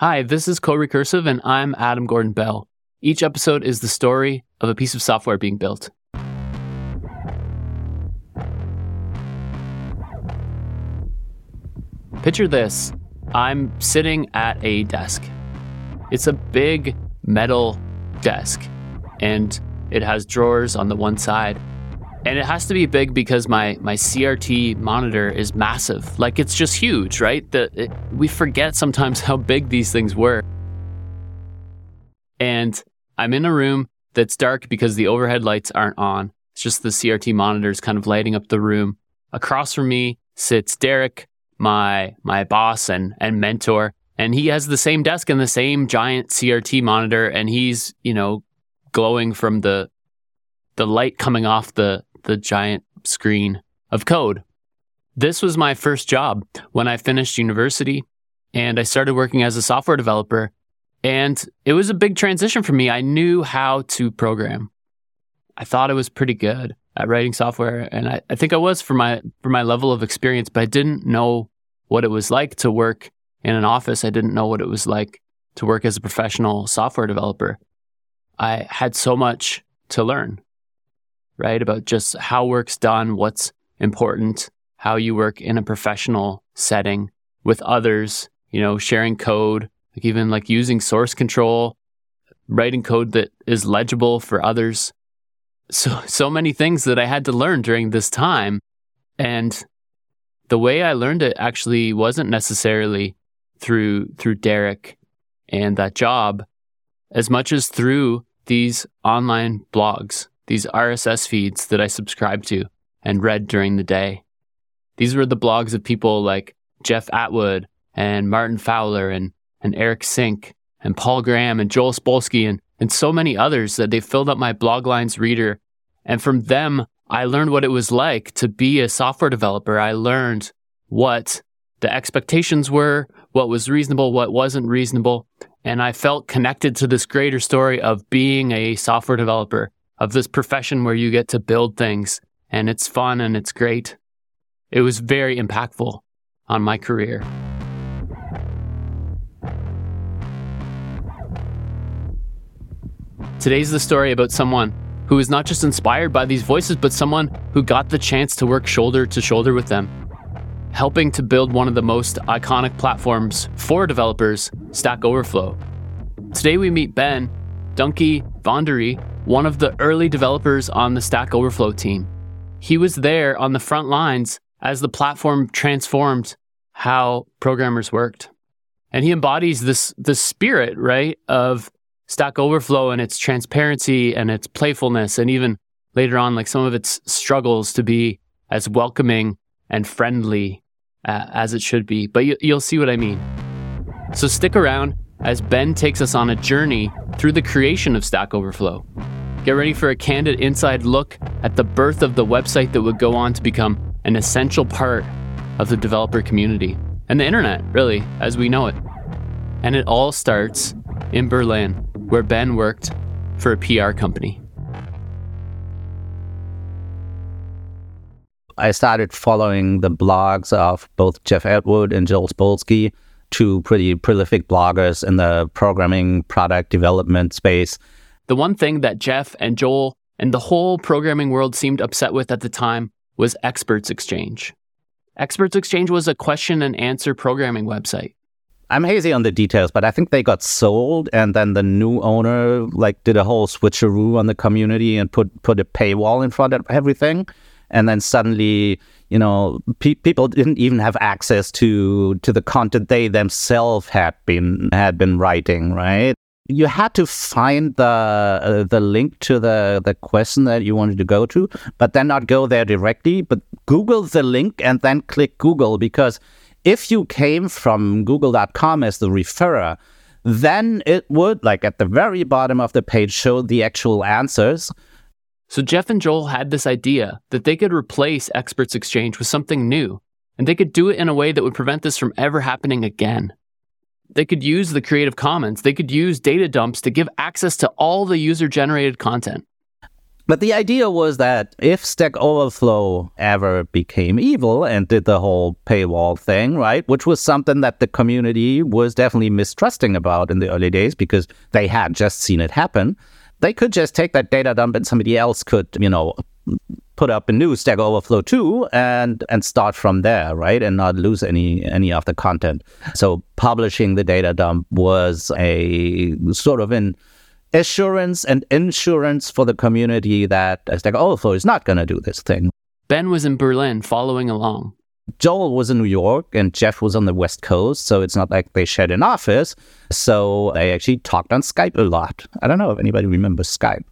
Hi, this is Co-Recursive and I'm Adam Gordon Bell. Each episode is the story of a piece of software being built. Picture this. I'm sitting at a desk. It's a big metal desk and it has drawers on the one side. And it has to be big because my my CRT monitor is massive. Like it's just huge, right? The, it, we forget sometimes how big these things were. And I'm in a room that's dark because the overhead lights aren't on. It's just the CRT monitors kind of lighting up the room. Across from me sits Derek, my my boss and and mentor, and he has the same desk and the same giant CRT monitor and he's, you know, glowing from the the light coming off the the giant screen of code. This was my first job when I finished university and I started working as a software developer. And it was a big transition for me. I knew how to program. I thought I was pretty good at writing software, and I, I think I was for my for my level of experience, but I didn't know what it was like to work in an office. I didn't know what it was like to work as a professional software developer. I had so much to learn right? About just how work's done, what's important, how you work in a professional setting with others, you know, sharing code, like even like using source control, writing code that is legible for others. So so many things that I had to learn during this time. And the way I learned it actually wasn't necessarily through through Derek and that job as much as through these online blogs these RSS feeds that I subscribed to and read during the day. These were the blogs of people like Jeff Atwood and Martin Fowler and, and Eric Sink and Paul Graham and Joel Spolsky and, and so many others that they filled up my Bloglines reader. And from them, I learned what it was like to be a software developer. I learned what the expectations were, what was reasonable, what wasn't reasonable. And I felt connected to this greater story of being a software developer of this profession where you get to build things and it's fun and it's great. It was very impactful on my career. Today's the story about someone who is not just inspired by these voices, but someone who got the chance to work shoulder to shoulder with them, helping to build one of the most iconic platforms for developers, Stack Overflow. Today we meet Ben, Dunkie Vondery, one of the early developers on the Stack Overflow team. He was there on the front lines as the platform transformed how programmers worked. And he embodies this the spirit, right, of Stack Overflow and its transparency and its playfulness and even later on like some of its struggles to be as welcoming and friendly uh, as it should be. But you, you'll see what I mean. So stick around as Ben takes us on a journey through the creation of Stack Overflow. Get ready for a candid inside look at the birth of the website that would go on to become an essential part of the developer community and the internet, really, as we know it. And it all starts in Berlin, where Ben worked for a PR company. I started following the blogs of both Jeff Atwood and Joel Spolsky, two pretty prolific bloggers in the programming product development space. The one thing that Jeff and Joel and the whole programming world seemed upset with at the time was Experts Exchange. Experts Exchange was a question and answer programming website. I'm hazy on the details, but I think they got sold, and then the new owner like did a whole switcheroo on the community and put put a paywall in front of everything, and then suddenly, you know, pe- people didn't even have access to to the content they themselves had been had been writing, right? you had to find the uh, the link to the the question that you wanted to go to, but then not go there directly, but Google the link and then click Google because if you came from google.com as the referrer, then it would like at the very bottom of the page show the actual answers. So Jeff and Joel had this idea that they could replace Experts Exchange with something new, and they could do it in a way that would prevent this from ever happening again. They could use the Creative Commons. They could use data dumps to give access to all the user generated content. But the idea was that if Stack Overflow ever became evil and did the whole paywall thing, right, which was something that the community was definitely mistrusting about in the early days because they had just seen it happen, they could just take that data dump and somebody else could, you know, put up a new Stack Overflow too and and start from there, right? And not lose any any of the content. So publishing the data dump was a sort of an assurance and insurance for the community that Stack Overflow is not going to do this thing. Ben was in Berlin following along. Joel was in New York and Jeff was on the West Coast, so it's not like they shared an office. So they actually talked on Skype a lot. I don't know if anybody remembers Skype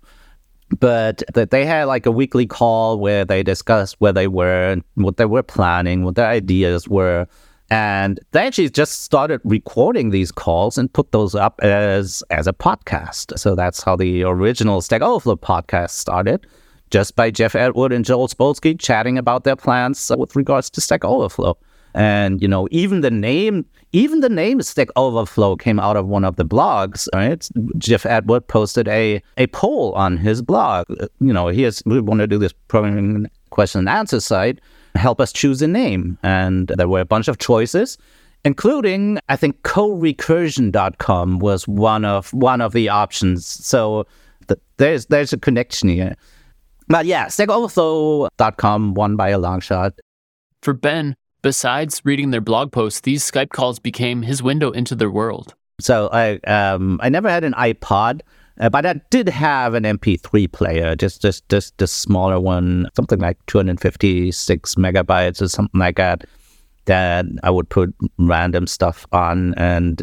but they had like a weekly call where they discussed where they were, and what they were planning, what their ideas were. And they actually just started recording these calls and put those up as as a podcast. So that's how the original Stack Overflow podcast started, just by Jeff Atwood and Joel Spolsky chatting about their plans uh, with regards to Stack Overflow. And you know, even the name, even the name Stack Overflow came out of one of the blogs. Right, Jeff Atwood posted a a poll on his blog. You know, he has we want to do this programming question and answer site. Help us choose a name, and there were a bunch of choices including I think corecursion.com was one of one of the options. So th- there's there's a connection here. But yeah, stackoverflow.com won by a long shot. For Ben, Besides reading their blog posts, these Skype calls became his window into their world. So I um, I never had an iPod, uh, but I did have an MP3 player, just just just the smaller one, something like 256 megabytes or something like that. That I would put random stuff on, and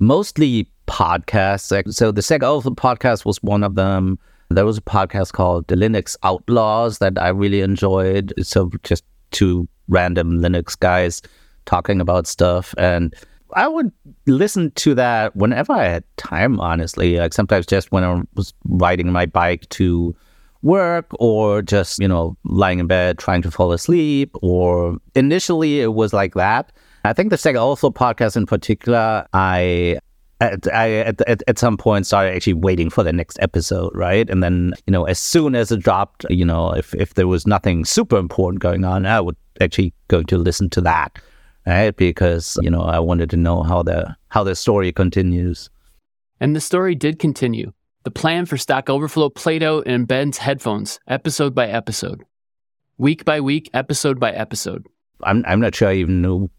mostly podcasts. So the Stack Overflow podcast was one of them. There was a podcast called The Linux Outlaws that I really enjoyed. So just two random Linux guys talking about stuff. And I would listen to that whenever I had time, honestly. Like sometimes just when I was riding my bike to work or just, you know, lying in bed trying to fall asleep. Or initially it was like that. I think the Stack Overflow podcast in particular, I at, I at, at, at some point started actually waiting for the next episode, right? And then, you know, as soon as it dropped, you know, if, if there was nothing super important going on, I would actually going to listen to that, right? Because you know I wanted to know how the how the story continues. And the story did continue. The plan for Stack Overflow played out in Ben's headphones, episode by episode, week by week, episode by episode. I'm I'm not sure I even knew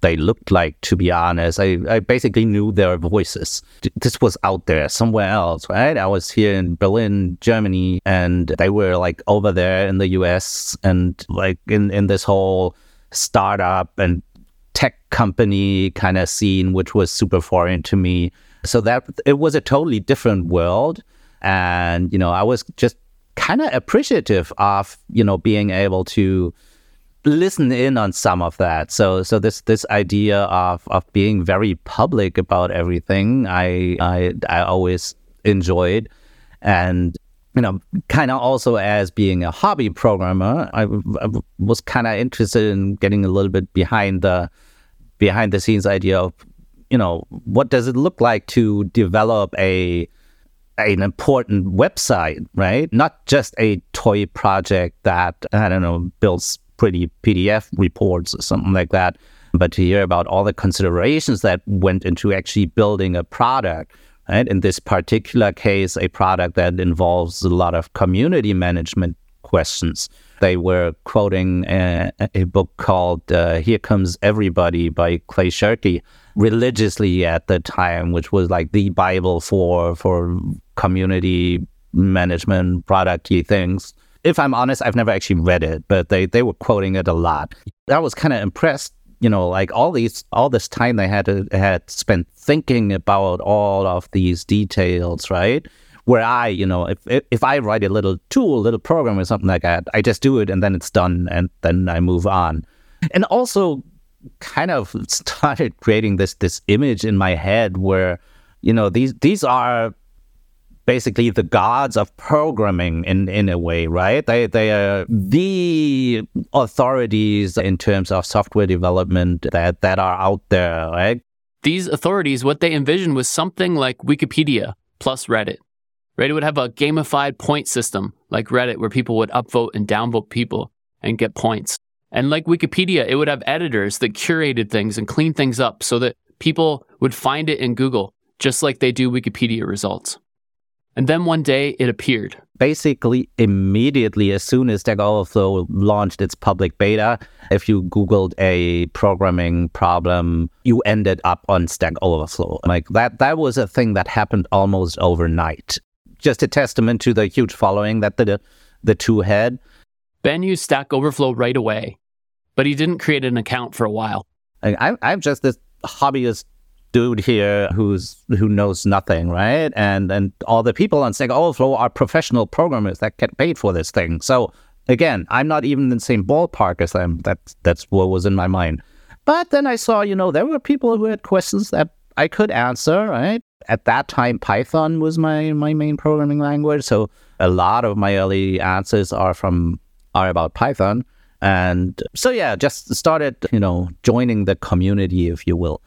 they looked like. To be honest, I I basically knew their voices. This was out there somewhere else, right? I was here in Berlin, Germany, and they were like over there in the U.S. and like in in this whole startup and tech company kind of scene, which was super foreign to me. So that it was a totally different world. And, you know, I was just kind of appreciative of, you know, being able to listen in on some of that. So so this this idea of of being very public about everything, I I I always enjoyed. And you know, kind of also as being a hobby programmer, I, I was kind of interested in getting a little bit behind the behind the scenes idea of, you know, what does it look like to develop a an important website, right? Not just a toy project that I don't know builds pretty PDF reports or something like that, but to hear about all the considerations that went into actually building a product Right? In this particular case, a product that involves a lot of community management questions. They were quoting a, a book called uh, Here Comes Everybody by Clay Shirky religiously at the time, which was like the Bible for, for community management, producty things. If I'm honest, I've never actually read it, but they, they were quoting it a lot. I was kind of impressed you know, like all these, all this time they had to, had spent thinking about all of these details, right? Where I, you know, if if I write a little tool, a little program or something like that, I just do it and then it's done and then I move on. And also, kind of started creating this this image in my head where, you know, these these are basically the gods of programming in, in a way, right? They, they are the authorities in terms of software development that, that are out there, right? These authorities, what they envisioned was something like Wikipedia plus Reddit. right? It would have a gamified point system like Reddit where people would upvote and downvote people and get points. And like Wikipedia, it would have editors that curated things and cleaned things up so that people would find it in Google, just like they do Wikipedia results. And then one day it appeared. Basically, immediately, as soon as Stack Overflow launched its public beta, if you Googled a programming problem, you ended up on Stack Overflow. Like that, that was a thing that happened almost overnight. Just a testament to the huge following that the, uh, the two had. Ben used Stack Overflow right away, but he didn't create an account for a while. I, I'm just this hobbyist dude here who's who knows nothing, right? And and all the people on Stack Overflow are professional programmers that get paid for this thing. So again, I'm not even in the same ballpark as them. That's that's what was in my mind. But then I saw, you know, there were people who had questions that I could answer, right? At that time, Python was my my main programming language, so a lot of my early answers are from are about Python. And so yeah, just started, you know, joining the community, if you will.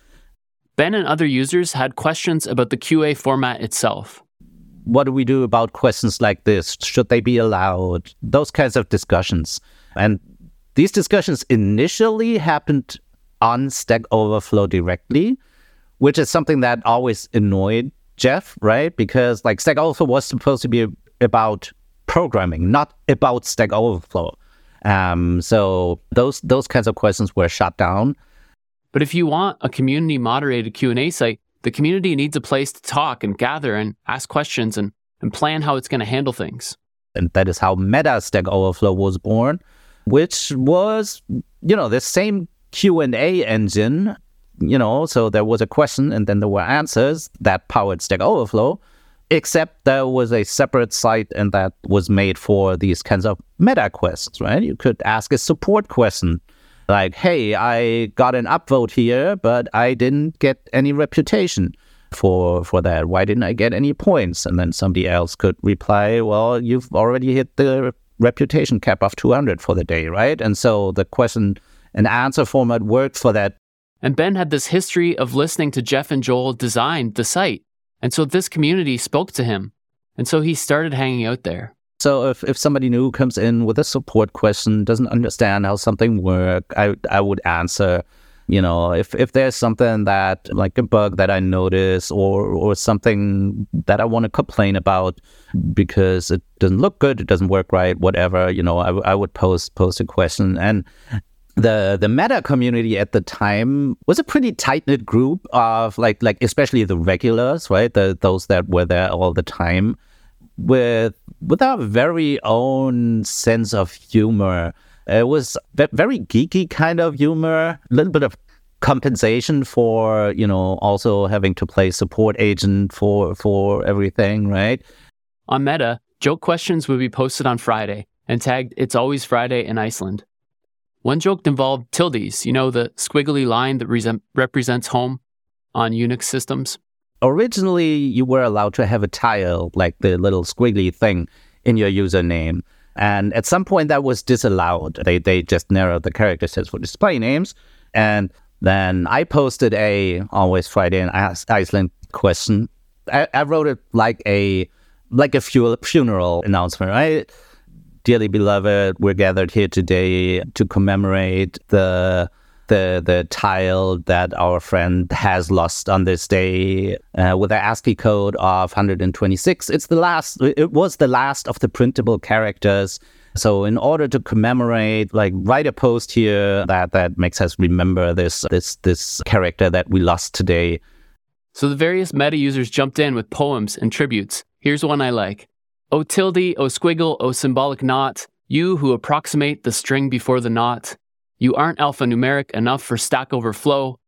Ben and other users had questions about the QA format itself. What do we do about questions like this? Should they be allowed? Those kinds of discussions. And these discussions initially happened on Stack Overflow directly, which is something that always annoyed Jeff, right? Because like Stack Overflow was supposed to be about programming, not about Stack Overflow. Um, so those those kinds of questions were shut down. But if you want a community moderated Q&A site, the community needs a place to talk and gather and ask questions and, and plan how it's going to handle things. And that is how Meta Stack Overflow was born, which was, you know, the same Q&A engine, you know, so there was a question and then there were answers that powered Stack Overflow, except there was a separate site and that was made for these kinds of meta questions, right? You could ask a support question like, hey, I got an upvote here, but I didn't get any reputation for for that. Why didn't I get any points? And then somebody else could reply, well, you've already hit the reputation cap of 200 for the day, right? And so the question and answer format worked for that. And Ben had this history of listening to Jeff and Joel design the site. And so this community spoke to him. And so he started hanging out there. So if, if somebody new comes in with a support question, doesn't understand how something works, I, I would answer. You know, if, if there's something that like a bug that I notice or or something that I want to complain about because it doesn't look good, it doesn't work right, whatever, you know, I, I would post post a question. And the the meta community at the time was a pretty tight knit group of like like especially the regulars, right? The those that were there all the time with with our very own sense of humor. It was very geeky kind of humor, a little bit of compensation for you know also having to play support agent for for everything, right? On Meta, joke questions would be posted on Friday and tagged "It's always Friday" in Iceland. One joke involved tildes, you know, the squiggly line that re- represents home on Unix systems originally you were allowed to have a tilde, like the little squiggly thing, in your username. And at some point that was disallowed. They they just narrowed the character sets for display names. And then I posted a always Friday in Iceland question. I, I wrote it like a like a funeral announcement, right? Dearly beloved, we're gathered here today to commemorate the the the tilde that our friend has lost on this day uh, with an ASCII code of 126. It's the last. It was the last of the printable characters. So in order to commemorate, like write a post here that that makes us remember this this this character that we lost today. So the various meta users jumped in with poems and tributes. Here's one I like. O tilde, O squiggle, O symbolic knot, you who approximate the string before the knot, you aren't alphanumeric enough for Stack Overflow,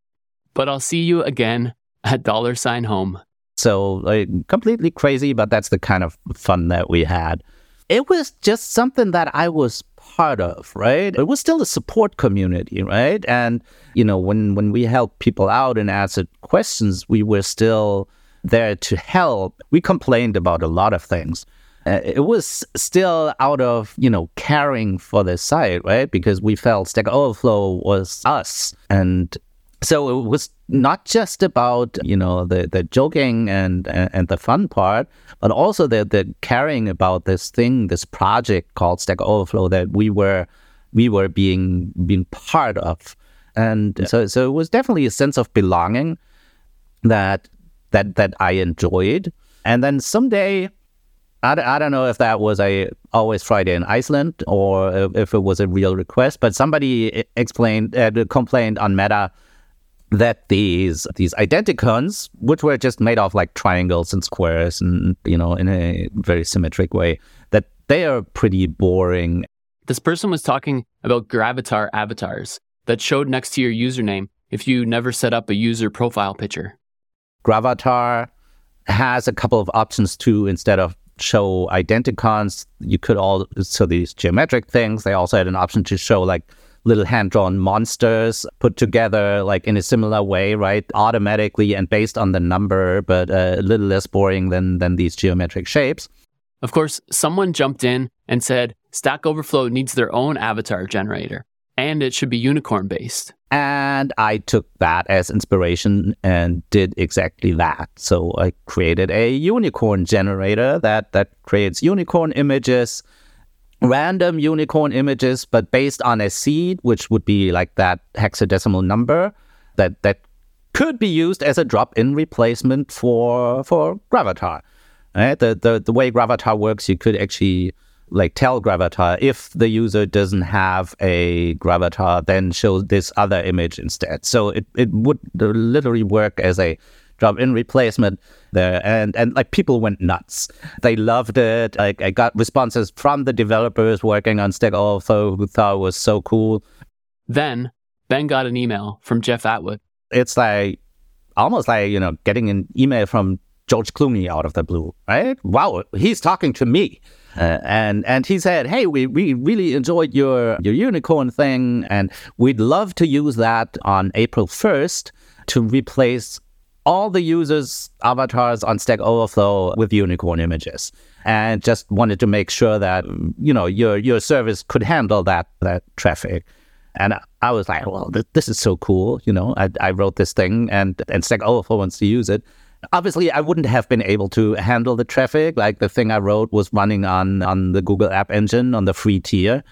but I'll see you again at dollar sign home. So like, completely crazy, but that's the kind of fun that we had. It was just something that I was part of, right? It was still a support community, right? And you know, when when we helped people out and answered questions, we were still there to help. We complained about a lot of things uh, it was still out of you know caring for the site right because we felt stack overflow was us and So it was not just about you know the the joking and and the fun part, but also the the caring about this thing, this project called Stack Overflow that we were we were being being part of, and yeah. so so it was definitely a sense of belonging that that that I enjoyed. And then someday I, I don't know if that was a always Friday in Iceland or if it was a real request, but somebody explained uh, complained on Meta that these these identicons, which were just made of like triangles and squares and you know in a very symmetric way, that they are pretty boring. This person was talking about Gravatar avatars that showed next to your username if you never set up a user profile picture. Gravatar has a couple of options too. Instead of show identicons. You could all so these geometric things. They also had an option to show like little hand drawn monsters put together like in a similar way, right? Automatically and based on the number, but uh, a little less boring than than these geometric shapes. Of course, someone jumped in and said Stack Overflow needs their own avatar generator and it should be unicorn based. And I took that as inspiration and did exactly that. So I created a unicorn generator that, that creates unicorn images, random unicorn images, but based on a seed, which would be like that hexadecimal number that, that could be used as a drop-in replacement for for Gravatar. Right? The, the the way Gravatar works, you could actually like tell Gravatar if the user doesn't have a Gravatar, then show this other image instead. So it, it would literally work as a drop-in replacement there. And and like people went nuts. They loved it. Like i got responses from the developers working on stack overflow who thought it was so cool. Then ben got an email from jeff atwood. It's like almost like you know getting an email from george clooney out of the blue right? Wow he's talking to me uh, and and he said, "Hey, we, we really enjoyed your your unicorn thing, and we'd love to use that on April first to replace all the users' avatars on Stack Overflow with unicorn images." And just wanted to make sure that you know your your service could handle that that traffic. And I was like, well, th- this is so cool. You know, I, I wrote this thing and, and Stack Overflow wants to use it obviously I wouldn't have been able to handle the traffic. Like the thing I wrote was running on on the Google App Engine on the free tier.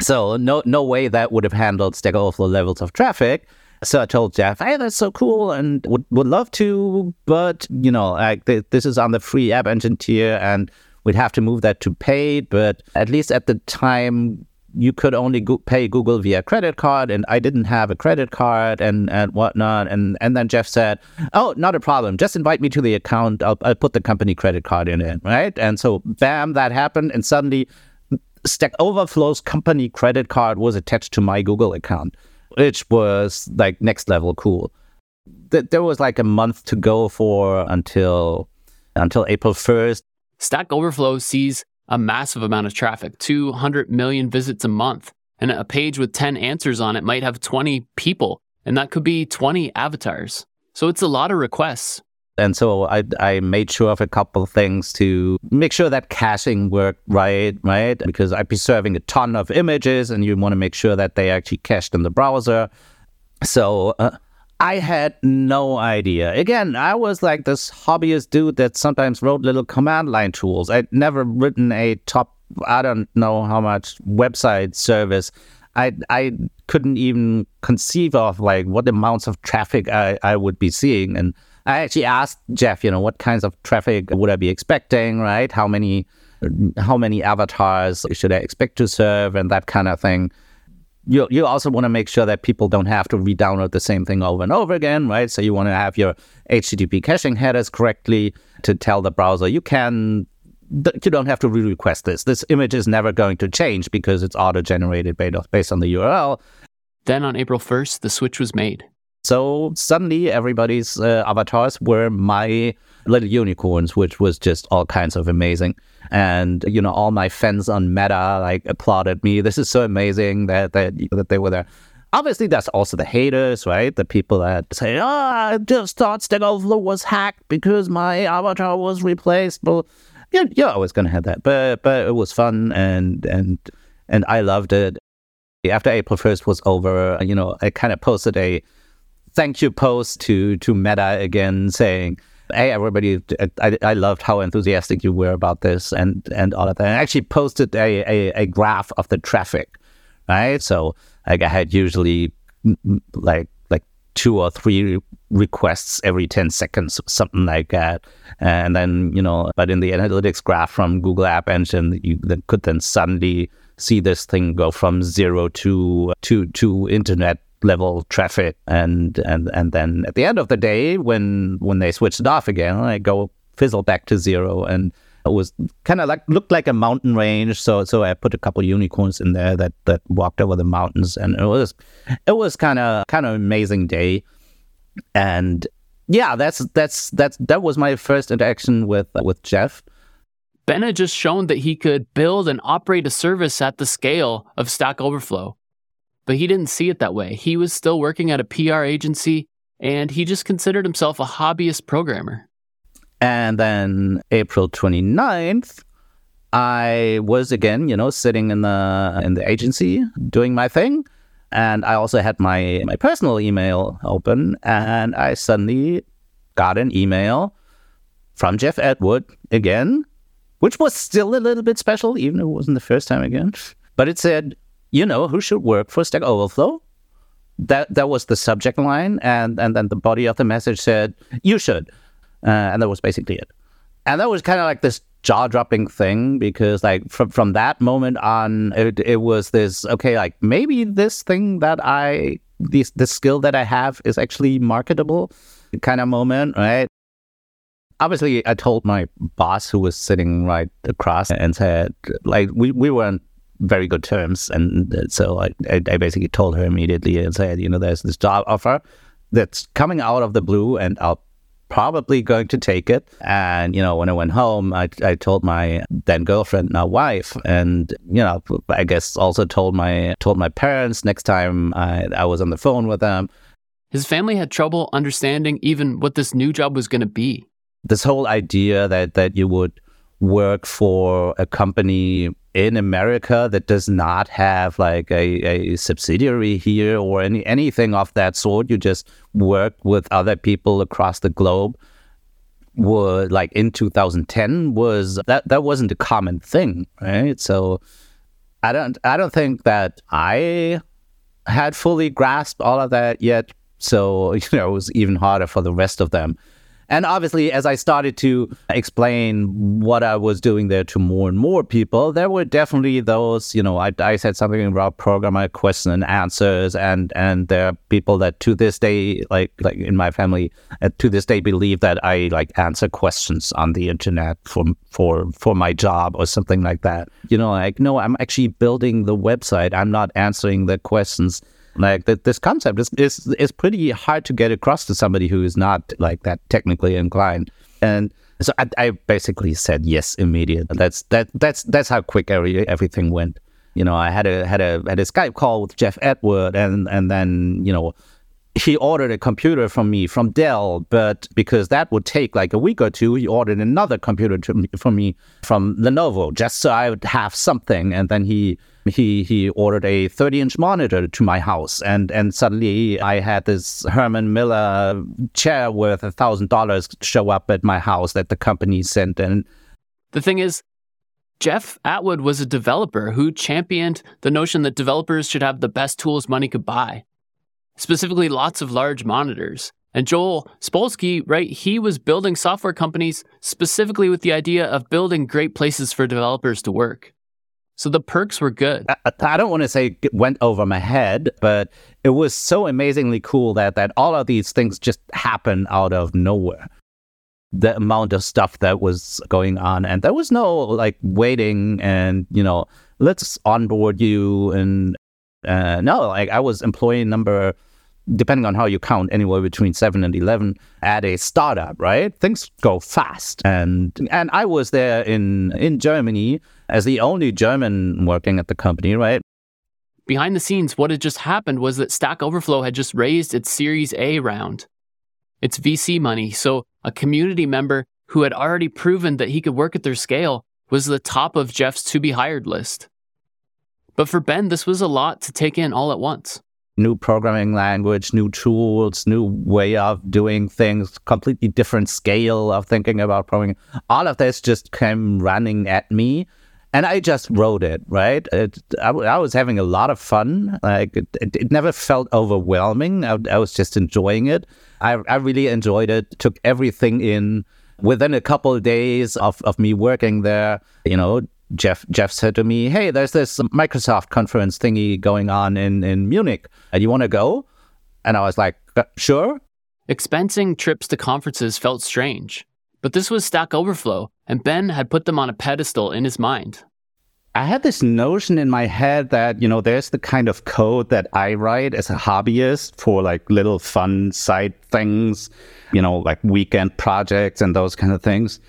So no no way that would have handled Stack Overflow levels of traffic. So I told Jeff, "Hey, that's so cool, and would would love to, but you know, like th- this is on the free App Engine tier, and we'd have to move that to paid. But at least at the time, you could only go- pay Google via credit card, and I didn't have a credit card and, and whatnot. And and then Jeff said, "Oh, not a problem. Just invite me to the account. I'll, I'll put the company credit card in it, right?" And so, bam, that happened, and suddenly, Stack Overflow's company credit card was attached to my Google account, which was like next level cool. There was like a month to go for until until April first. Stack Overflow sees a massive amount of traffic 200 million visits a month. And a page with 10 answers on it might have 20 people, and that could be 20 avatars. So it's a lot of requests. And so I, I made sure of a couple of things to make sure that caching worked right, right? Because I'd be serving a ton of images and you want to make sure that they actually cached in the browser. So uh, I had no idea. Again, I was like this hobbyist dude that sometimes wrote little command line tools. I'd never written a top, I don't know how much website service. I I couldn't even conceive of like what amounts of traffic I, I would be seeing. And I actually asked Jeff, you know, what kinds of traffic would I be expecting, right? How many how many avatars should I expect to serve and that kind of thing you you also want to make sure that people don't have to re-download the same thing over and over again, right? So you want to have your HTTP caching headers correctly to tell the browser you can you don't have to re-request this. This image is never going to change because it's auto-generated based on the URL. Then on April 1st, the switch was made. So suddenly everybody's uh, avatars were my little unicorns, which was just all kinds of amazing. And you know, all my fans on Meta like applauded me. This is so amazing that that that they were there. Obviously, that's also the haters, right? The people that say, "Oh, I just thought Stack Overflow was hacked because my avatar was replaced." Well, you're, you're always gonna have that, but but it was fun and and and I loved it. After April first was over, you know, I kind of posted a thank you post to to Meta again saying, "Hey, everybody, I, I loved how enthusiastic you were about this and and all of that." And I actually posted a, a, a graph of the traffic, right? So like I had usually mm, mm, like like two or three requests every 10 seconds something like that and then you know but in the analytics graph from google app engine you could then suddenly see this thing go from zero to to to internet level traffic and and and then at the end of the day when when they switched it off again i go fizzle back to zero and it was kind of like looked like a mountain range. So so i put a couple unicorns in there that that walked over the mountains and it was it was kind of kind of amazing day. And yeah that's that's that's that was my first interaction with with jeff. Ben had just shown that he could build and operate a service at the scale of stack overflow but he didn't see it that way he was still working at a pr agency and he just considered himself a hobbyist programmer and then April 29th, I was again, you know, sitting in the in the agency doing my thing. And I also had my my personal email open and I suddenly got an email from Jeff Atwood again, which was still a little bit special, even if it wasn't the first time again. But it said, you know, who should work for Stack Overflow? That that was the subject line, and and then the body of the message said, you should. Uh, and that was basically it. And that was kind of like this jaw dropping thing because like from from that moment on it, it was this okay like maybe this thing that I this this skill that I have is actually marketable kind of moment right obviously I told my boss who was sitting right across and said like we, we weren't very good terms and uh, so I, I basically told her immediately and said you know there's this job offer that's coming out of the blue and I'll probably going to take it. And, you know, when I went home, I, I told my then girlfriend, now wife, and, you know, I guess also told my, told my parents next time I, I was on the phone with them. His family had trouble understanding even what this new job was going to be. This whole idea that, that you would work for a company in America that does not have like a, a subsidiary here or any anything of that sort. You just work with other people across the globe. Would like in 2010 was that that wasn't a common thing, right? So I don't I don't think that I had fully grasped all of that yet. So you know it was even harder for the rest of them. And obviously, as I started to explain what I was doing there to more and more people, there were definitely those, you know, I, I said something about programmer question and answers, and and there are people that to this day, like like in my family, uh, to this day believe that I like answer questions on the internet for for for my job or something like that. You know, like no, I'm actually building the website. I'm not answering the questions like that, this concept is, is is pretty hard to get across to somebody who is not like that technically inclined. And so I, I basically said yes immediately. That's that that's that's how quick every, everything went. You know, I had a had a had a Skype call with Jeff Atwood, and and then you know he ordered a computer from me from Dell, but because that would take like a week or two, he ordered another computer to me, for me from Lenovo just so I would have something. And then he he he ordered a 30 inch monitor to my house, and and suddenly I had this Herman Miller chair worth a thousand dollars show up at my house that the company sent. And the thing is, Jeff Atwood was a developer who championed the notion that developers should have the best tools money could buy specifically lots of large monitors. And Joel Spolsky, right, he was building software companies specifically with the idea of building great places for developers to work. So the perks were good. I, I don't want to say it went over my head, but it was so amazingly cool that that all of these things just happen out of nowhere. The amount of stuff that was going on, and there was no like waiting and you know let's onboard you and uh, no, like I was employee number depending on how you count, anywhere between seven and eleven at a startup, right? Things go fast, and and I was there in in Germany as the only German working at the company, right? Behind the scenes, what had just happened was that Stack Overflow had just raised its Series A round. It's VC money, so a community member who had already proven that he could work at their scale was the top of Jeff's to be hired list. But for Ben, this was a lot to take in all at once. New programming language, new tools, new way of doing things, completely different scale of thinking about programming. All of this just came running at me. And I just wrote it, right? It, I, I, was having a lot of fun. Like it, it, it never felt overwhelming. I, I, was just enjoying it. I, I really enjoyed it. Took everything in. Within a couple of days of, of me working there, you know, Jeff Jeff said to me, "Hey, there's this Microsoft conference thingy going on in in Munich. And you want to go?" And I was like, uh, "Sure." Expensing trips to conferences felt strange, but this was Stack Overflow, and Ben had put them on a pedestal in his mind. I had this notion in my head that, you know, there's the kind of code that I write as a hobbyist for like little fun side things, you know, like weekend projects and those kind of things.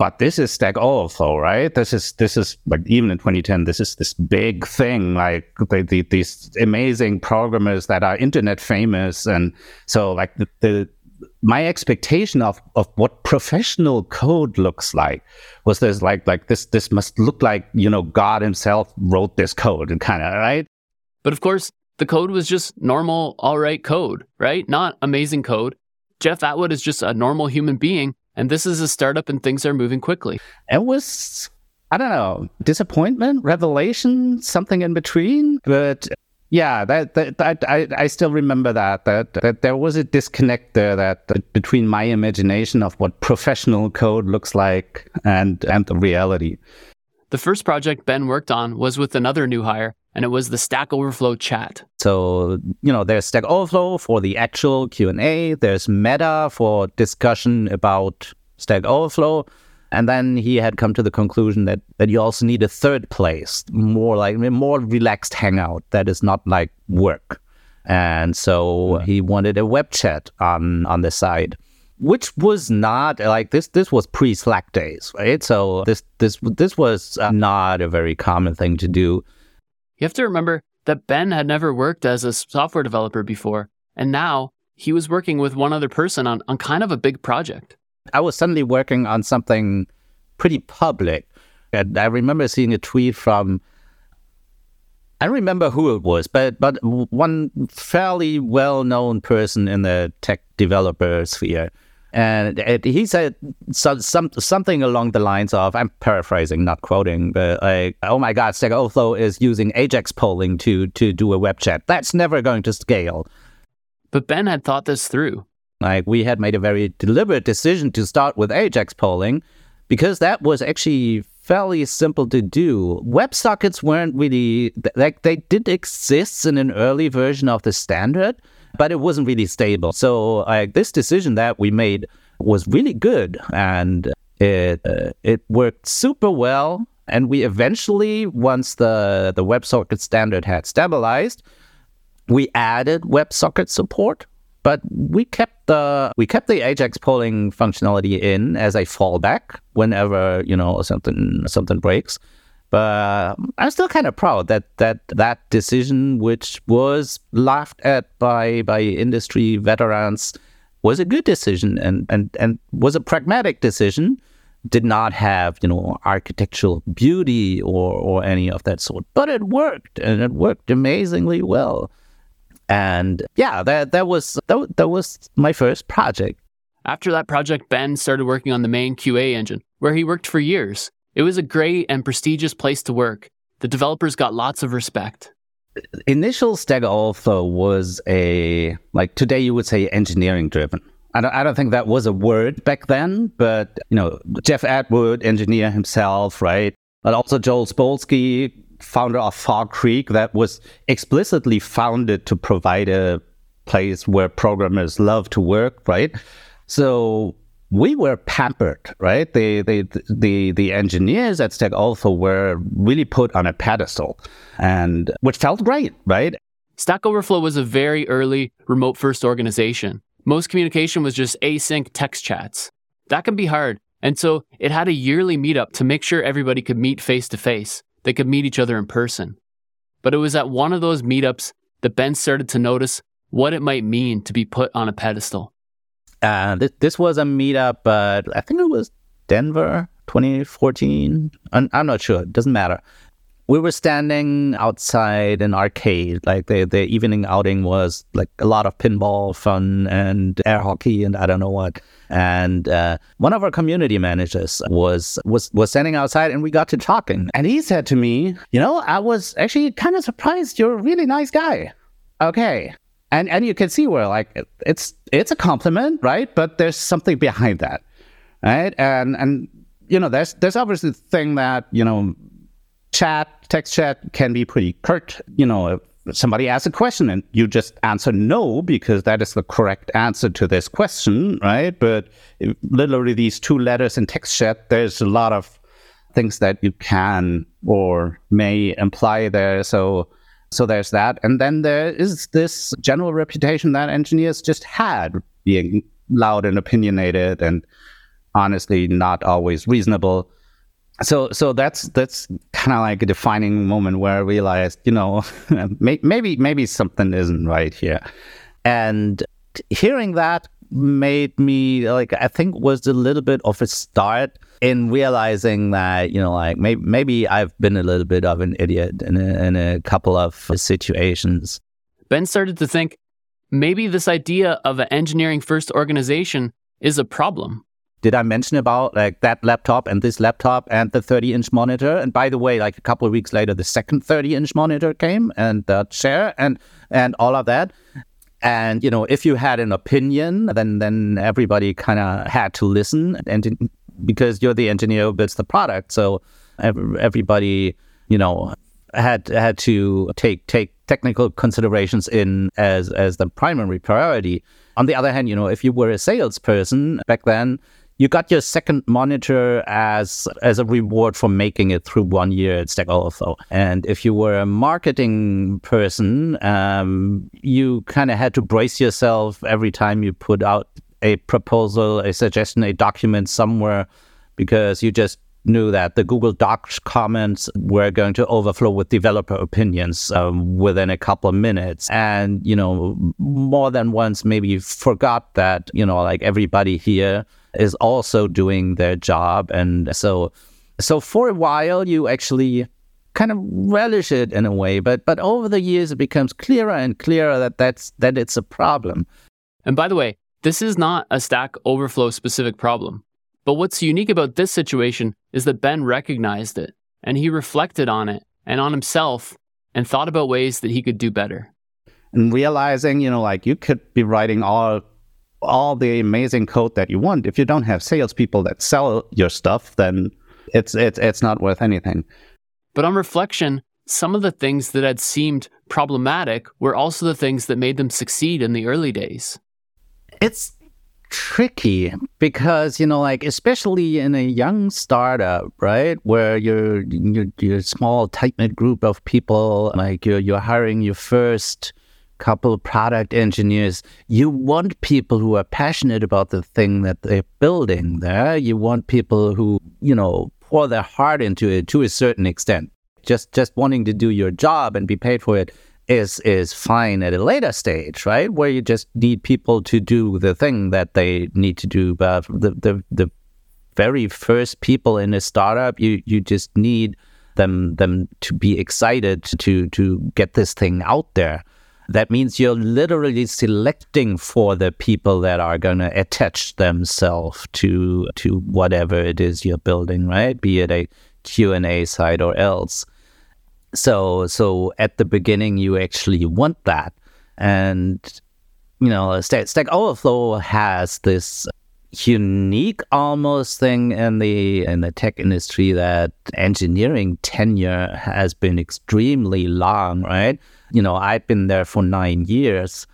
But this is Stack Overflow, right? This is this is like even in 2010, this is this big thing, like the, the, these amazing programmers that are internet famous, and so like the, the my expectation of of what professional code looks like was this like like this this must look like you know God Himself wrote this code and kind of right. But of course, the code was just normal, all right code, right? Not amazing code. Jeff Atwood is just a normal human being and this is a startup and things are moving quickly. It was, I don't know, disappointment, revelation, something in between. But yeah, that, that, that I, I still remember that, that that there was a disconnect there that, that between my imagination of what professional code looks like and and the reality. The first project Ben worked on was with another new hire, and it was the Stack Overflow chat. So, you know, there's Stack Overflow for the actual Q&A, there's Meta for discussion about Stack Overflow, and then he had come to the conclusion that that you also need a third place, more like a more relaxed hangout that is not like work. And so yeah. he wanted a web chat on on the side which was not like this this was pre slack days right so this this this was uh, not a very common thing to do you have to remember that Ben had never worked as a software developer before, and now he was working with one other person on, on kind of a big project. I was suddenly working on something pretty public. And I remember seeing a tweet from I don't remember who it was, but but one fairly well known person in the tech developer sphere and it, he said so, some, something along the lines of I'm paraphrasing, not quoting, but like, oh my God, Stack Overflow is using Ajax polling to, to do a web chat. That's never going to scale. But Ben had thought this through. Like, we had made a very deliberate decision to start with Ajax polling because that was actually fairly simple to do. WebSockets weren't really, like, they did exist in an early version of the standard but it wasn't really stable. So this decision that we made was really good, and it uh, it worked super well. And we eventually, once the the WebSocket standard had stabilized, we added WebSocket support. But we kept the we kept the Ajax polling functionality in as a fallback whenever you know something something breaks. But I'm still kind of proud that that that decision, which was laughed at by by industry veterans, was a good decision and and and was a pragmatic decision. Did not have you know architectural beauty or or any of that sort, but it worked and it worked amazingly well. And yeah, that that was that, that was my first project. After that project, Ben started working on the main QA engine, where he worked for years. It was a great and prestigious place to work. The developers got lots of respect. Initial Stack Overflow was a, like today you would say engineering driven. I don't, I don't think that was a word back then, but, you know, Jeff Atwood, engineer himself, right? But also Joel Spolsky, founder of Fog Creek, that was explicitly founded to provide a place where programmers love to work, right? So we were pampered, right? The the the the engineers at Stack Overflow were really put on a pedestal, and which felt great, right? Stack Overflow was a very early remote first organization. Most communication was just async text chats. That can be hard, and so it had a yearly meetup to make sure everybody could meet face to face. They could meet each other in person. But it was at one of those meetups that Ben started to notice what it might mean to be put on a pedestal. Uh, this, was a meetup, but I think it was Denver 2014. I'm, I'm not sure. It doesn't matter. we were standing outside an arcade. Like the the evening outing was like a lot of pinball fun and air hockey and I don't know what. And uh, one of our community managers was was was standing outside, and we got to talking. And he said to me, "You know, I was actually kind of surprised. You're a really nice guy." Okay, and and you can see where like it's it's a compliment, right? But there's something behind that, right? And and you know, there's there's obviously the thing that you know chat, text chat can be pretty curt. You know, if somebody asks a question and you just answer no because that is the correct answer to this question, right? But literally these two letters in text chat, there's a lot of things that you can or may imply there. So so there's that. And then there is this general reputation that engineers just had being loud and opinionated and honestly not always reasonable so so that's that's kind of like a defining moment where I realized, you know, maybe maybe something isn't right here, and hearing that made me like I think was a little bit of a start in realizing that you know like maybe maybe I've been a little bit of an idiot in a, in a couple of situations. Ben started to think maybe this idea of an engineering first organization is a problem did I mention about like that laptop and this laptop and the 30 inch monitor? And by the way, like a couple of weeks later, the second 30 inch monitor came and the chair and and all of that. And you know, if you had an opinion, then then everybody kind of had to listen, and because you're the engineer who builds the product, so everybody, you know, had had to take take technical considerations in as as the primary priority. On the other hand, you know, if you were a salesperson back then, you got your second monitor as as a reward for making it through one year at Stack Overflow. And if you were a marketing person, um, you kind of had to brace yourself every time you put out a proposal, a suggestion, a document somewhere, because you just knew that the Google Docs comments were going to overflow with developer opinions um, within a couple of minutes. And, you know, more than once, maybe you forgot that, you know, like everybody here is also doing their job. And so, so for a while, you actually kind of relish it in a way, but but over the years, it becomes clearer and clearer that that's that it's a problem. And by the way, this is not a Stack Overflow specific problem. But what's unique about this situation is that Ben recognized it and he reflected on it and on himself and thought about ways that he could do better. And realizing, you know, like you could be writing all all the amazing code that you want. If you don't have salespeople that sell your stuff, then it's it's it's not worth anything. But on reflection, some of the things that had seemed problematic were also the things that made them succeed in the early days. It's tricky because you know like especially in a young startup right where you're you're, you're a small tight knit group of people like you're you're hiring your first couple product engineers. You want people who are passionate about the thing that they're building there. You want people who, you know, pour their heart into it to a certain extent. Just just wanting to do your job and be paid for it is is fine at a later stage, right? Where you just need people to do the thing that they need to do. But the the, the very first people in a startup, you you just need them them to be excited to to get this thing out there that means you're literally selecting for the people that are going to attach themselves to to whatever it is you're building, right? Be it a Q&A site or else. So so at the beginning you actually want that. And you know, Stack, Stack Overflow has this unique almost thing in the in the tech industry that engineering tenure has been extremely long, right? you know, I've been there for nine years.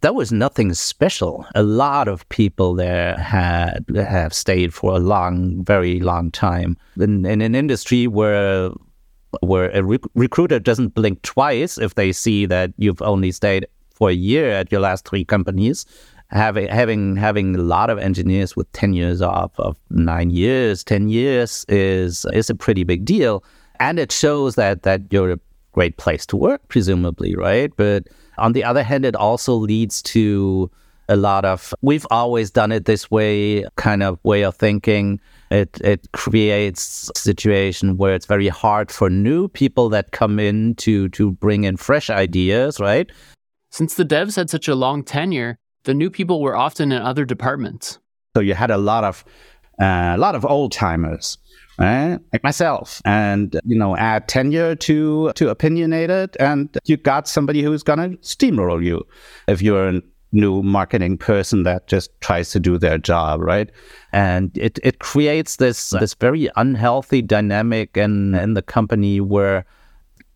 That was nothing special. A lot of people there had have stayed for a long, very long time. In, in an industry where where a rec- recruiter doesn't blink twice if they see that you've only stayed for a year at your last three companies, having having having a lot of engineers with ten years off of nine years, ten years is is a pretty big deal, and it shows that that you're a great place to work, presumably, right? But on the other hand, it also leads to a lot of we've always done it this way kind of way of thinking. It it creates a situation where it's very hard for new people that come in to to bring in fresh ideas right? Since the devs had such a long tenure the new people were often in other departments so you had a lot of uh, a lot of old timers right? like myself, and you know, add tenure to to opinionated, and you got somebody who's gonna steamroll you if you're a new marketing person that just tries to do their job, right? And it it creates this this very unhealthy dynamic in in the company where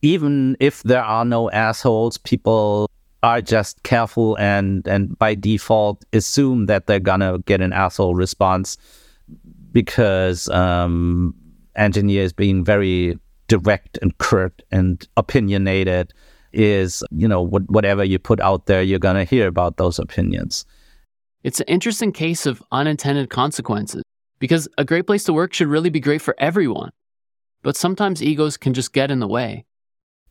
even if there are no assholes, people are just careful and and by default assume that they're gonna get an asshole response because um, engineers being very direct and curt and opinionated is, you know, what, whatever you put out there, you're going to hear about those opinions. It's an interesting case of unintended consequences because a great place to work should really be great for everyone. But sometimes egos can just get in the way.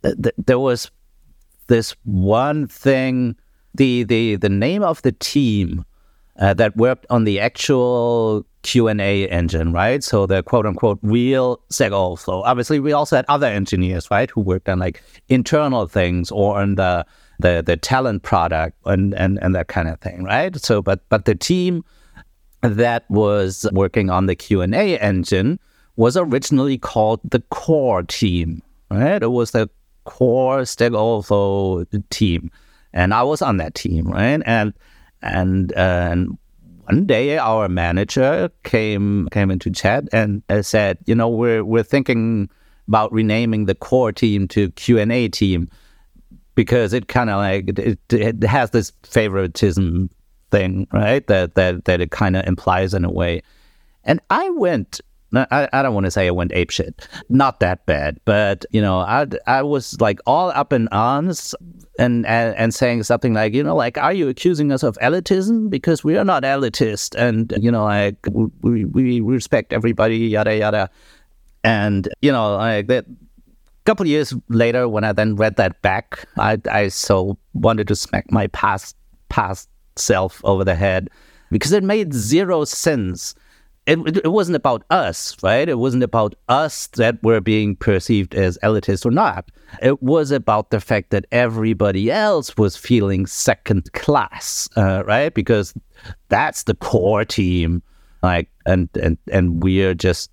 There was this one thing, the, the, the name of the team uh, that worked on the actual Q&A engine, right? So the quote unquote real Stack Overflow. Obviously, we also had other engineers, right, who worked on like internal things or on the the, the talent product and, and, and that kind of thing, right? So, but but the team that was working on the Q&A engine was originally called the core team, right? It was the core Stack Overflow team. And I was on that team, right? And and uh, and one day our manager came came into chat and uh, said, you know, we're we're thinking about renaming the core team to Q and A team because it kind of like it, it has this favoritism thing, right? That that that it kind of implies in a way. And I went I, I don't want to say I went apeshit. Not that bad, but you know, I I was like all up in arms and, and and saying something like, you know, like, are you accusing us of elitism? Because we are not elitist, and you know, like we we respect everybody, yada yada. And you know, like that. A couple years later, when I then read that back, I I so wanted to smack my past past self over the head because it made zero sense it, it wasn't about us, right? It wasn't about us that were being perceived as elitist or not. It was about the fact that everybody else was feeling second class, uh, right? Because that's the core team, like, and and and we're just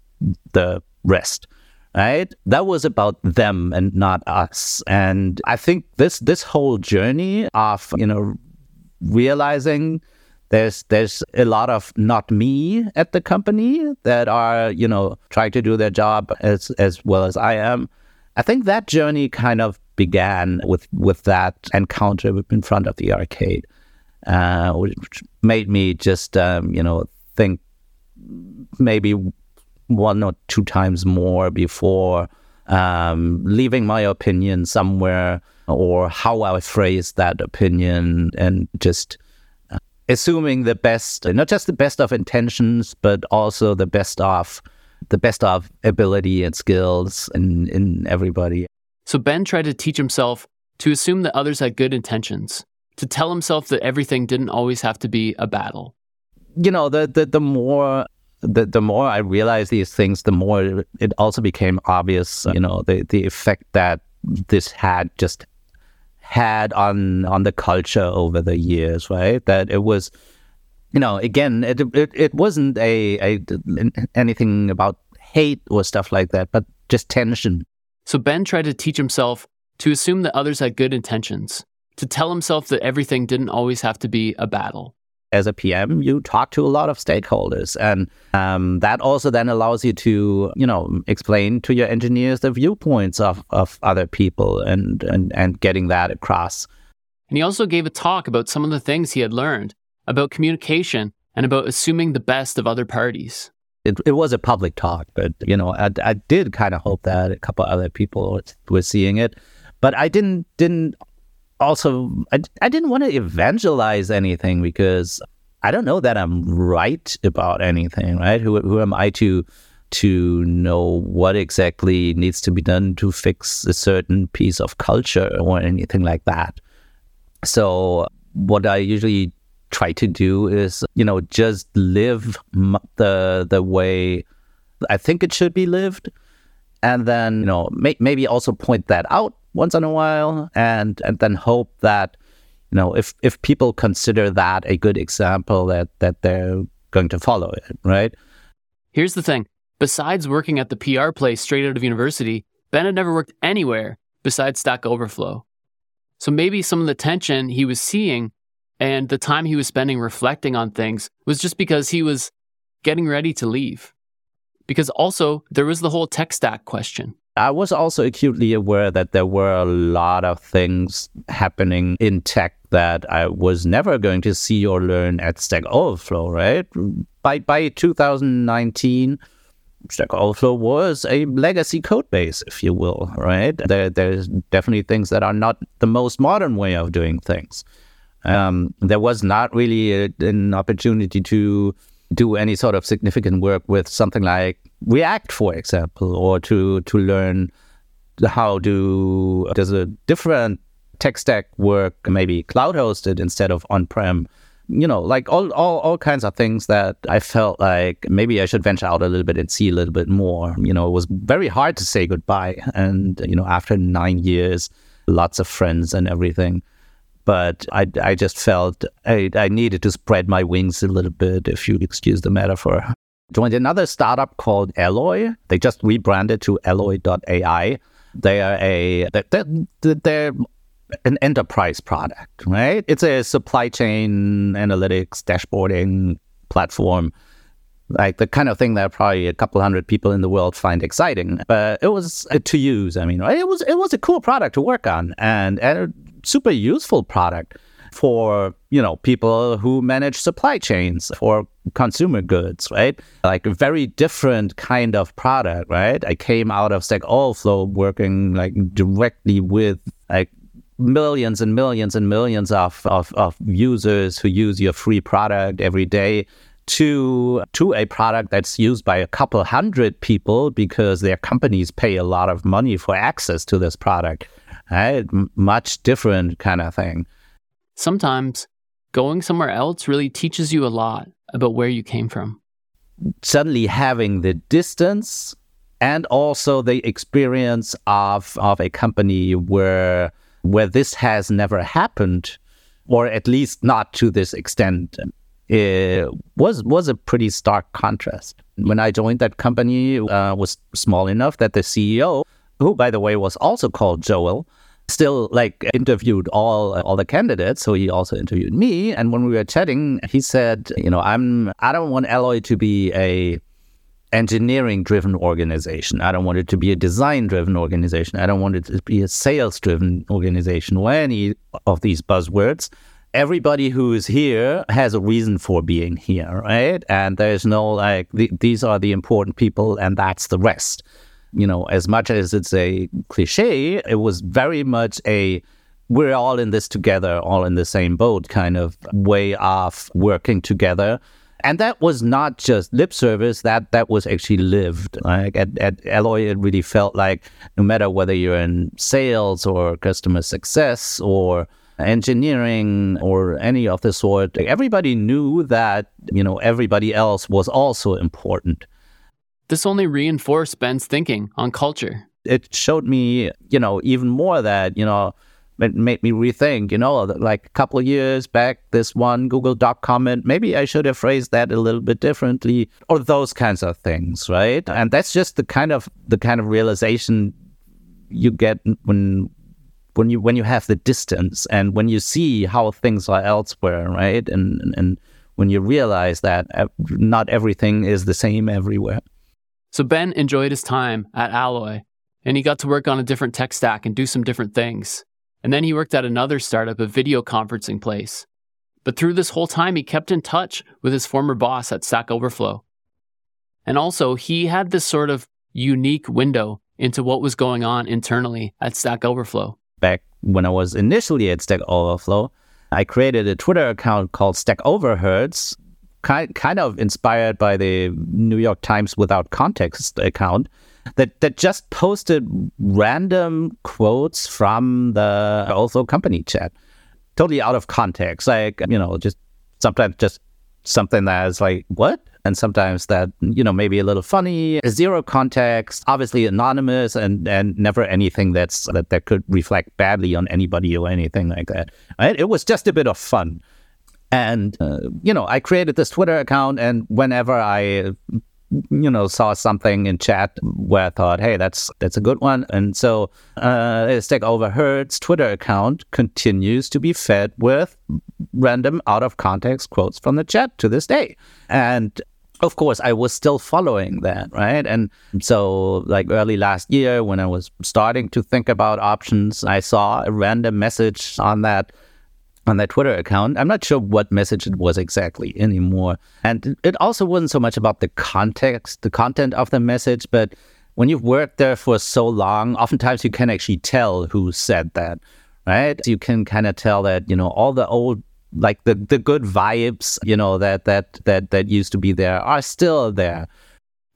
the rest, right? That was about them and not us. And I think this this whole journey of you know realizing there's there's a lot of not me at the company that are you know trying to do their job as as well as I am. I think that journey kind of began with with that encounter in front of the arcade, uh, which made me just um, you know think maybe one or two times more before um, leaving my opinion somewhere or how I phrase that opinion and just assuming the best, not just the best of intentions, but also the best of the best of ability and skills in, in everybody. So Ben tried to teach himself to assume that others had good intentions, to tell himself that everything didn't always have to be a battle. You know, the the, the more the, the more I realized these things, the more it also became obvious, you know, the, the effect that this had just had on on the culture over the years, right? That it was, you know, again, it it, it wasn't a, a anything about hate or stuff like that, but just tension. So Ben tried to teach himself to assume that others had good intentions, to tell himself that everything didn't always have to be a battle as a PM, you talk to a lot of stakeholders, and um, that also then allows you to, you know, explain to your engineers the viewpoints of, of other people and, and and getting that across. And he also gave a talk about some of the things he had learned about communication and about assuming the best of other parties. It, it was a public talk, but you know, I, I did kind of hope that a couple other people were seeing it, but I didn't didn't also, I, I didn't want to evangelize anything because I don't know that I'm right about anything, right? Who, who am I to to know what exactly needs to be done to fix a certain piece of culture or anything like that? So, what I usually try to do is, you know, just live the the way I think it should be lived, and then you know may, maybe also point that out once in a while, and and then hope that you know if if people consider that a good example that that they're going to follow it, right? Here's the thing: besides working at the PR place straight out of university, Ben had never worked anywhere besides Stack Overflow. So maybe some of the tension he was seeing and the time he was spending reflecting on things was just because he was getting ready to leave. Because also, there was the whole tech stack question. I was also acutely aware that there were a lot of things happening in tech that I was never going to see or learn at Stack Overflow, right? By by 2019, Stack Overflow was a legacy code base, if you will, right? There, there's definitely things that are not the most modern way of doing things. Um, there was not really a, an opportunity to do any sort of significant work with something like React, for example, or to to learn how to does a different tech stack work, maybe cloud hosted instead of on prem. You know, like all, all all kinds of things that I felt like maybe I should venture out a little bit and see a little bit more. You know, it was very hard to say goodbye, and you know, after nine years, lots of friends and everything but I, I just felt I, I needed to spread my wings a little bit, if you excuse the metaphor. Joined another startup called Alloy. They just rebranded to Alloy.ai. They are a they're, they're an enterprise product, right? It's a supply chain analytics dashboarding platform like the kind of thing that probably a couple hundred people in the world find exciting. But it was uh, to use. I mean, it was it was a cool product to work on and, and super useful product for you know people who manage supply chains for consumer goods, right? Like a very different kind of product, right? I came out of Stack Overflow working like directly with like millions and millions and millions of, of, of users who use your free product every day to to a product that's used by a couple hundred people because their companies pay a lot of money for access to this product. Right? much different kind of thing. Sometimes going somewhere else really teaches you a lot about where you came from. Suddenly having the distance and also the experience of of a company where where this has never happened or at least not to this extent it was was a pretty stark contrast. When I joined that company, uh, was small enough that the CEO, who by the way was also called Joel, still like interviewed all uh, all the candidates. So he also interviewed me. And when we were chatting, he said, you know, I'm I don't want Alloy to be a engineering driven organization. I don't want it to be a design driven organization. I don't want it to be a sales driven organization or any of these buzzwords everybody who is here has a reason for being here, right? And there's no like, the, these are the important people and that's the rest. You know, as much as it's a cliche, it was very much a we're all in this together, all in the same boat kind of way of working together. And that was not just lip service, that that was actually lived. Like at, at Alloy, it really felt like no matter whether you're in sales or customer success or engineering or any of the sort, everybody knew that, you know, everybody else was also important. This only reinforced Ben's thinking on culture. It showed me, you know, even more that, you know, it made me rethink, you know, like a couple of years back, this one Google Doc comment, maybe I should have phrased that a little bit differently, or those kinds of things, right? And that's just the kind of the kind of realization you get when when you when you have the distance and when you see how things are elsewhere, right? And and when you realize that uh, not everything is the same everywhere. So Ben enjoyed his time at Alloy, and he got to work on a different tech stack and do some different things. And then he worked at another startup, a video conferencing place. But through this whole time, he kept in touch with his former boss at Stack Overflow. And also, he had this sort of unique window into what was going on internally at Stack Overflow back when I was initially at Stack Overflow, I created a Twitter account called Stack Overheards, kind kind of inspired by the New York Times Without Context account that that just posted random quotes from the also company chat, totally out of context, like you know just sometimes just something that is like, what? And sometimes that, you know, maybe a little funny, zero context, obviously anonymous and, and never anything that's that, that could reflect badly on anybody or anything like that. Right? It was just a bit of fun. And, uh, you know, I created this Twitter account, and whenever I you know, saw something in chat where I thought, hey, that's that's a good one. And so uh, Stack Overheard's Twitter account continues to be fed with random out of context quotes from the chat to this day. And of course, I was still following that, right? And so, like early last year, when I was starting to think about options, I saw a random message on that on that Twitter account. I'm not sure what message it was exactly anymore. And it also wasn't so much about the context, the content of the message, but when you've worked there for so long, oftentimes you can actually tell who said that, right? You can kind of tell that, you know, all the old like the, the good vibes, you know, that that that that used to be there are still there.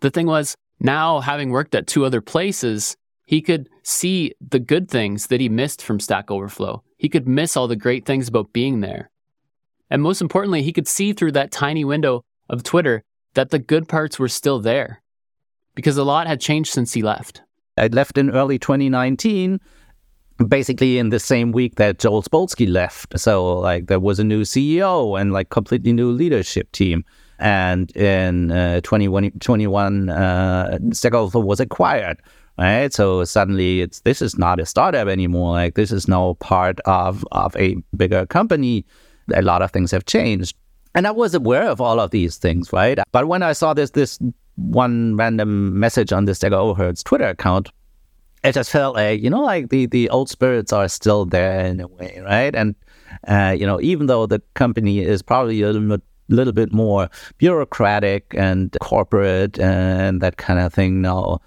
The thing was, now having worked at two other places, he could see the good things that he missed from Stack Overflow. He could miss all the great things about being there. And most importantly, he could see through that tiny window of Twitter that the good parts were still there because a lot had changed since he left. I left in early 2019, basically in the same week that Joel Spolsky left. So, like, there was a new CEO and like completely new leadership team. And in uh, 2021, uh, Stack was acquired right? So suddenly it's this is not a startup anymore. Like this is now part of of a bigger company. A lot of things have changed. And I was aware of all of these things, right? But when I saw this this one random message on this Stack Overheard's Twitter account, it just felt like, you know, like the, the old spirits are still there in a way, right? And, uh, you know, even though the company is probably a little bit, little bit more bureaucratic and corporate and that kind of thing now,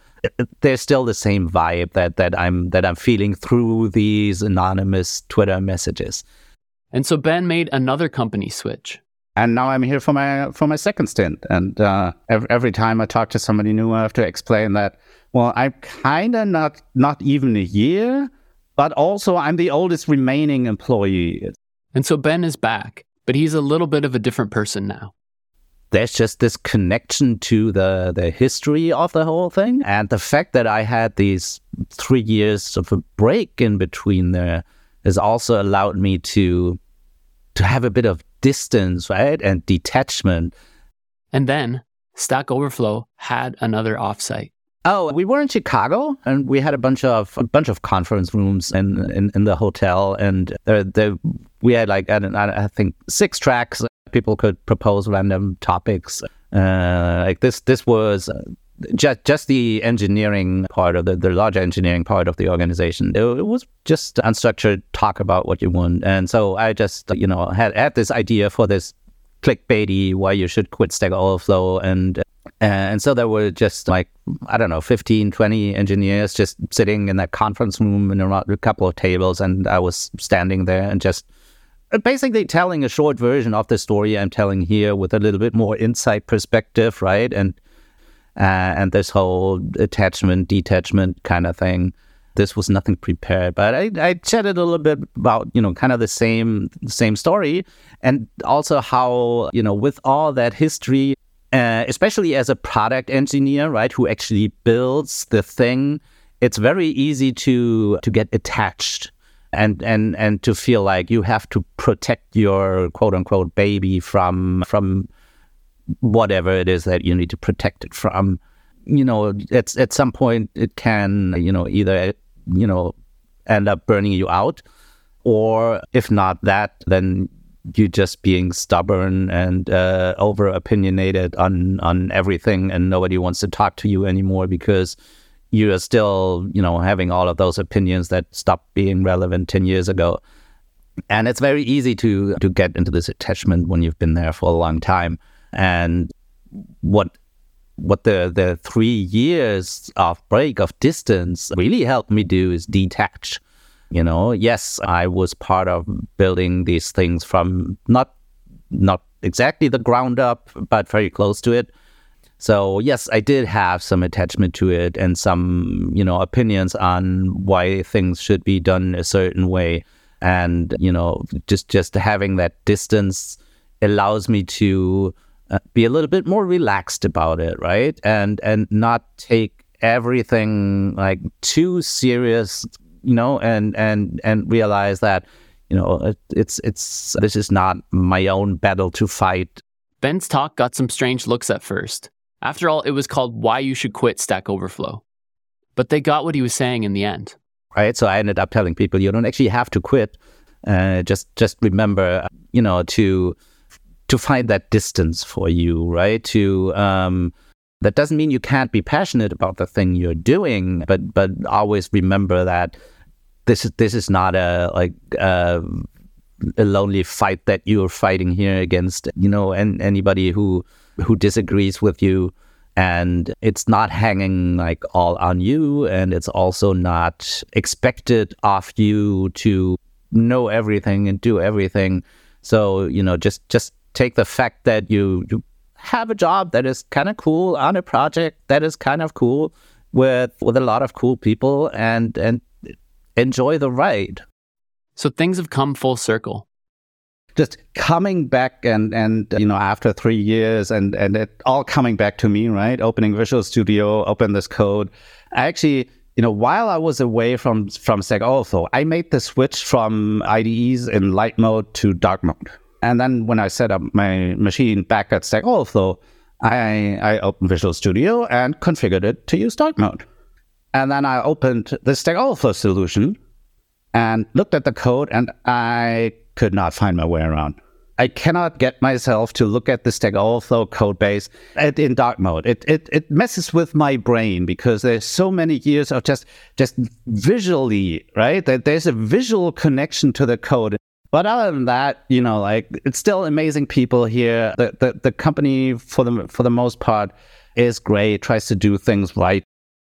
there's still the same vibe that that I'm that I'm feeling through these anonymous Twitter messages. And so Ben made another company switch. And now I'm here for my for my second stint. And uh, every, every time I talk to somebody new, I have to explain that. Well, I'm kind of not not even a year, but also I'm the oldest remaining employee. And so Ben is back, but he's a little bit of a different person now there's just this connection to the the history of the whole thing. And the fact that i had these three years of a break in between there has also allowed me to to have a bit of distance right and detachment. And then stack overflow had another offsite Oh, we were in Chicago, and we had a bunch of a bunch of conference rooms in in, in the hotel, and there, there we had like I, I think six tracks people could propose random topics. Uh, like this, this was uh, just just the engineering part of the, the large engineering part of the organization. It, it, was just unstructured talk about what you want, and so I just you know had had this idea for this clickbaity why you should quit Stack Overflow and and so there were just like i don't know 15 20 engineers just sitting in that conference room in a couple of tables and i was standing there and just basically telling a short version of the story I'm telling here with a little bit more insight perspective, right? And uh, and this whole attachment detachment kind of thing. This was nothing prepared, but I, I chatted a little bit about you know kind of the same same story, and also how you know with all that history, uh, especially as a product engineer, right, who actually builds the thing, it's very easy to to get attached and and and to feel like you have to protect your quote unquote baby from from whatever it is that you need to protect it from. You know it's at some point it can you know either you know end up burning you out or if not that then you just being stubborn and uh, over opinionated on on everything and nobody wants to talk to you anymore because you are still, you know, having all of those opinions that stopped being relevant 10 years ago. And it's very easy to to get into this attachment when you've been there for a long time. And what what the the three years of break of distance really helped me do is detach. You know, yes, I was part of building these things from not not exactly the ground up, but very close to it. So yes, I did have some attachment to it and some, you know, opinions on why things should be done a certain way. And, you know, just just having that distance allows me to uh, be a little bit more relaxed about it, right? And and not take everything like too serious, you know, and and and realize that you know it, it's it's this is not my own battle to fight. Ben's talk got some strange looks at first. After all, it was called "Why You Should Quit Stack Overflow," but they got what he was saying in the end. Right. So I ended up telling people you don't actually have to quit. Uh, just just remember, you know, to to find that distance for you, right? To um, that doesn't mean you can't be passionate about the thing you're doing, but but always remember that this is this is not a like uh, a lonely fight that you're fighting here against you know and anybody who who disagrees with you. And it's not hanging like all on you. And it's also not expected of you to know everything and do everything. So you know just just take the fact that you you have a job that is kind of cool on a project that is kind of cool with with a lot of cool people and and enjoy the ride. So things have come full circle. Just coming back and and you know after three years and and it all coming back to me, right? Opening Visual Studio, open this code. I actually you know, while I was away from from Stack Overflow, I made the switch from IDEs in light mode to dark mode. And then when I set up my machine back at Stack Overflow, I, I opened Visual Studio and configured it to use dark mode. And then I opened the Stack Overflow solution and looked at the code, and I could not find my way around. I cannot get myself to look at the Stack Overflow code base in dark mode. It, it it messes with my brain because there's so many years of just just visually, right? That there's a visual connection to the code. But other than that, you know, like it's still amazing people here. The, the the company for the for the most part is great, tries to do things right.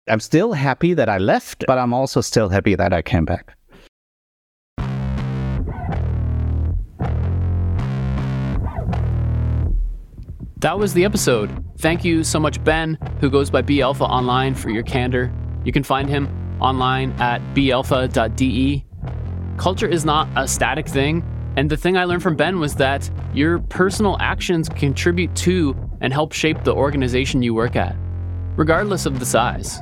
I'm still happy that I left, but I'm also still happy that I came back. That was the episode. Thank you so much, Ben, who goes by B Alpha online, for your candor. You can find him online at balpha.de culture is not a static thing. And the thing I learned from Ben was that your personal actions contribute to and help shape the organization you work at, regardless of the size.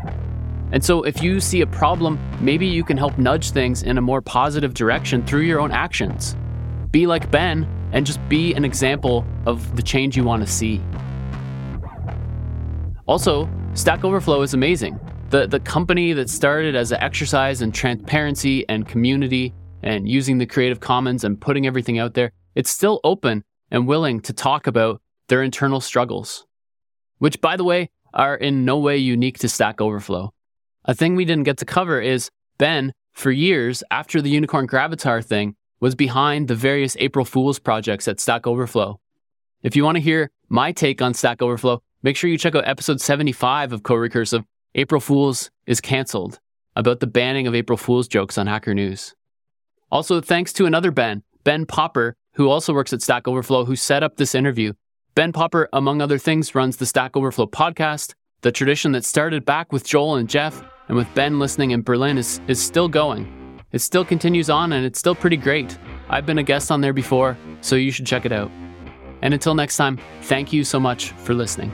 And so, if you see a problem, maybe you can help nudge things in a more positive direction through your own actions. Be like Ben and just be an example of the change you want to see. Also, Stack Overflow is amazing. The, the company that started as an exercise in transparency and community and using the Creative Commons and putting everything out there, it's still open and willing to talk about their internal struggles, which, by the way, are in no way unique to Stack Overflow. A thing we didn't get to cover is Ben, for years after the Unicorn Gravatar thing, was behind the various April Fools projects at Stack Overflow. If you want to hear my take on Stack Overflow, make sure you check out episode 75 of CoRecursive, April Fools is Cancelled, about the banning of April Fools jokes on Hacker News. Also, thanks to another Ben, Ben Popper, who also works at Stack Overflow, who set up this interview. Ben Popper, among other things, runs the Stack Overflow podcast. The tradition that started back with Joel and Jeff and with Ben listening in Berlin is, is still going. It still continues on and it's still pretty great. I've been a guest on there before, so you should check it out. And until next time, thank you so much for listening.